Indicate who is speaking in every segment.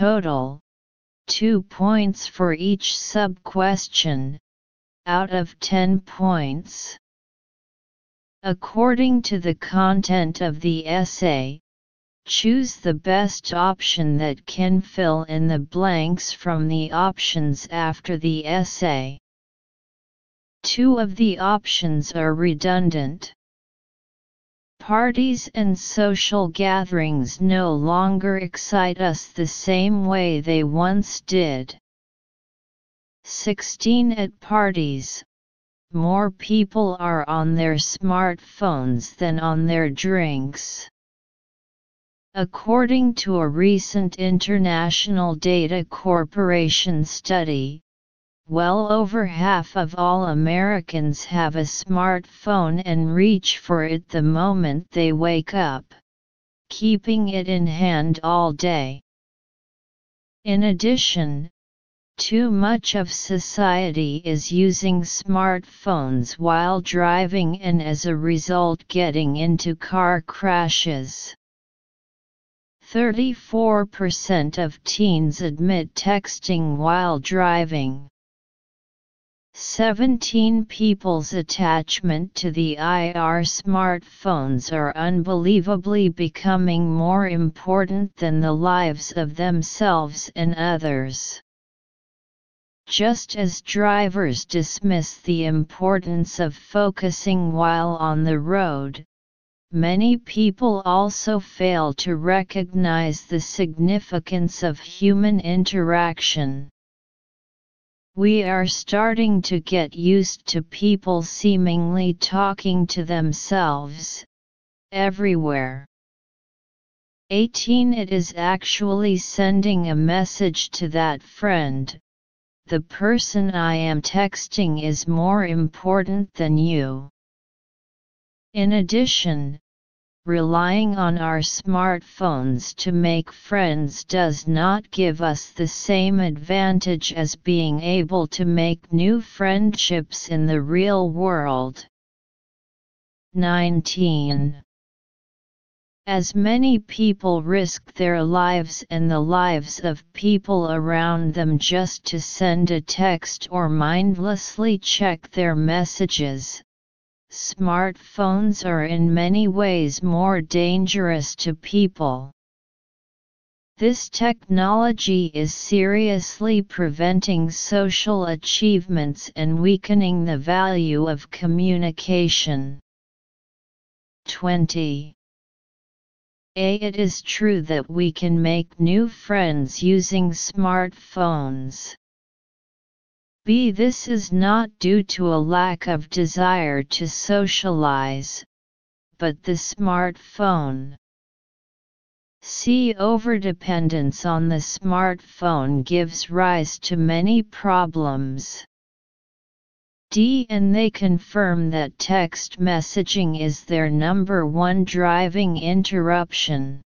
Speaker 1: total, 2 points for each sub-question, out of 10 points. According to the content of the essay, choose the best option that can fill in the blanks from the options after the essay. Two of the options are redundant. Parties and social gatherings no longer excite us the same way they once did. 16 At parties, more people are on their smartphones than on their drinks. According to a recent International Data Corporation study, well over half of all Americans have a smartphone and reach for it the moment they wake up, keeping it in hand all day. In addition, too much of society is using smartphones while driving and as a result getting into car crashes. 34% of teens admit texting while driving. 17 people's attachment to the IR smartphones are unbelievably becoming more important than the lives of themselves and others. Just as drivers dismiss the importance of focusing while on the road, many people also fail to recognize the significance of human interaction. We are starting to get used to people seemingly talking to themselves, everywhere. 18 It is actually sending a message to that friend, the person I am texting is more important than you. In addition, relying on our smartphones to make friends does not give us the same advantage as being able to make new friendships in the real world. 19. As many people risk their lives and the lives of people around them just to send a text or mindlessly check their messages, Smartphones are in many ways more dangerous to people. This technology is seriously preventing social achievements and weakening the value of communication. 20. A. It is true that we can make new friends using smartphones. B. This is not due to a lack of desire to socialize, but the smartphone. C. Overdependence on the smartphone gives rise to many problems. D. And they confirm that text messaging is their number one driving interruption.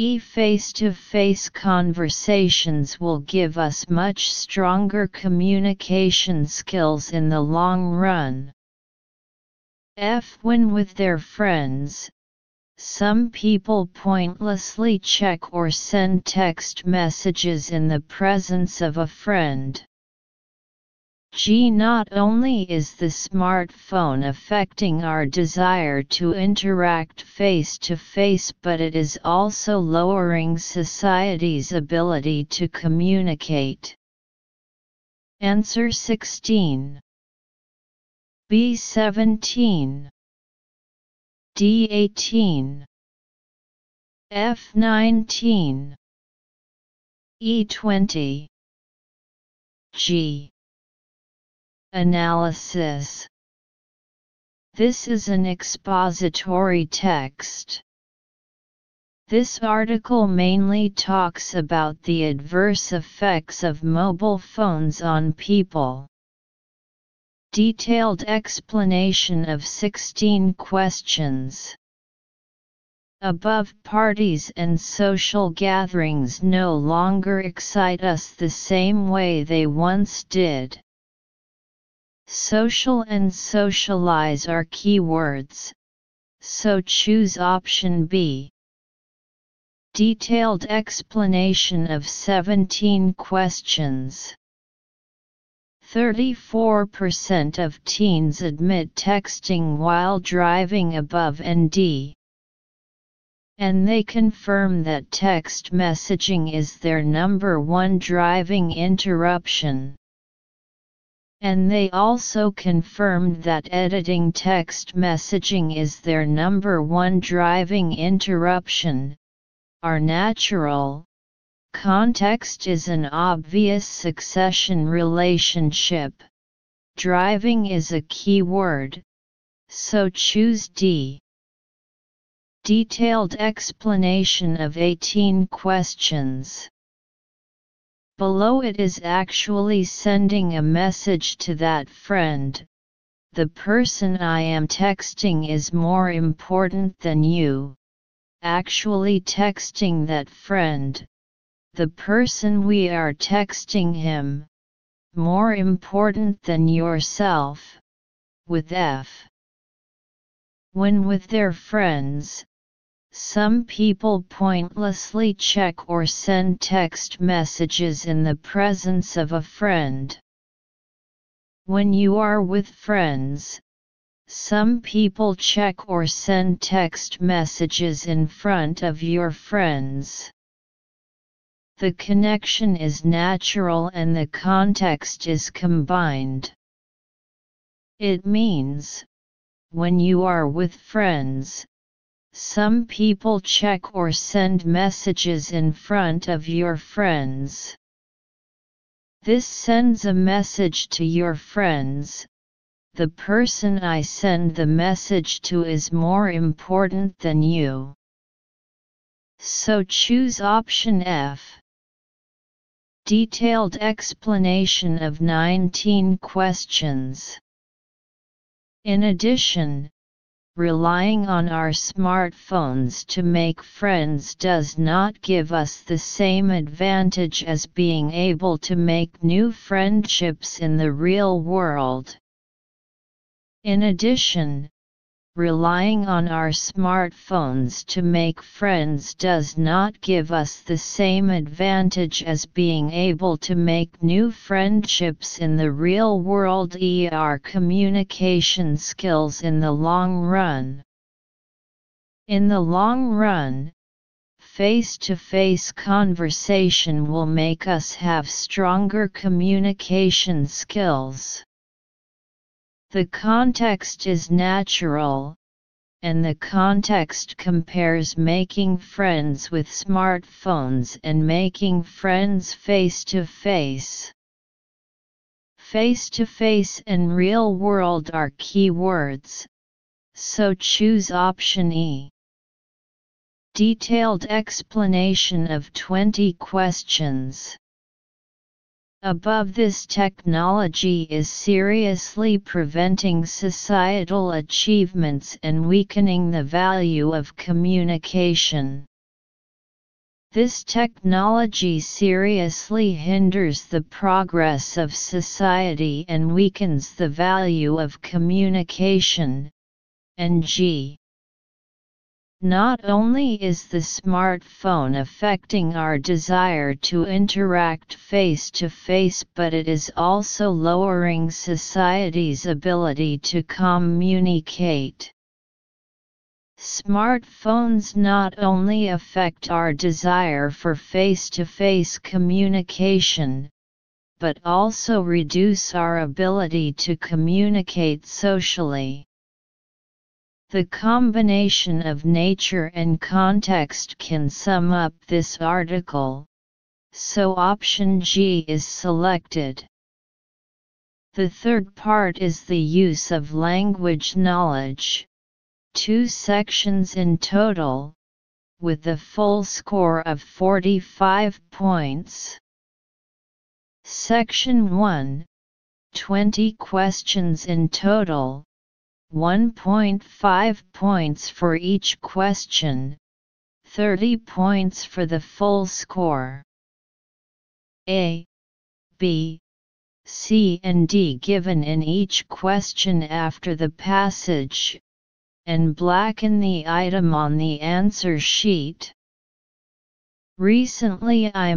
Speaker 1: E face-to-face conversations will give us much stronger communication skills in the long run. F when with their friends, some people pointlessly check or send text messages in the presence of a friend. G Not only is the smartphone affecting our desire to interact face to face but it is also lowering society's ability to communicate. Answer 16 B17 D18 F19 E20 G Analysis This is an expository text. This article mainly talks about the adverse effects of mobile phones on people. Detailed explanation of 16 questions. Above parties and social gatherings no longer excite us the same way they once did. Social and socialize are keywords, so choose option B. Detailed explanation of 17 questions. 34% of teens admit texting while driving above ND. And they confirm that text messaging is their number one driving interruption. And they also confirmed that editing text messaging is their number one driving interruption. Are natural. Context is an obvious succession relationship. Driving is a key word. So choose D. Detailed explanation of 18 questions. Below it is actually sending a message to that friend. The person I am texting is more important than you. Actually texting that friend. The person we are texting him. More important than yourself. With F. When with their friends, some people pointlessly check or send text messages in the presence of a friend. When you are with friends, some people check or send text messages in front of your friends. The connection is natural and the context is combined. It means, when you are with friends, some people check or send messages in front of your friends. This sends a message to your friends. The person I send the message to is more important than you. So choose option F. Detailed explanation of 19 questions. In addition, relying on our smartphones to make friends does not give us the same advantage as being able to make new friendships in the real world. In addition, relying on our smartphones to make friends does not give us the same advantage as being able to make new friendships in the real world ER communication skills in the long run. In the long run, face-to-face conversation will make us have stronger communication skills. The context is natural, and the context compares making friends with smartphones and making friends face to face. Face to face and real world are key words, so choose option E. Detailed explanation of 20 questions. Above this technology is seriously preventing societal achievements and weakening the value of communication. This technology seriously hinders the progress of society and weakens the value of communication. NG not only is the smartphone affecting our desire to interact face to face, but it is also lowering society's ability to communicate. Smartphones not only affect our desire for face to face communication, but also reduce our ability to communicate socially. The combination of nature and context can sum up this article, so option G is selected. The third part is the use of language knowledge, two sections in total, with a full score of 45 points. Section 1 20 questions in total 1.5 points for each question, 30 points for the full score. A, B, C and D given in each question after the passage, and blacken the item on the answer sheet. Recently I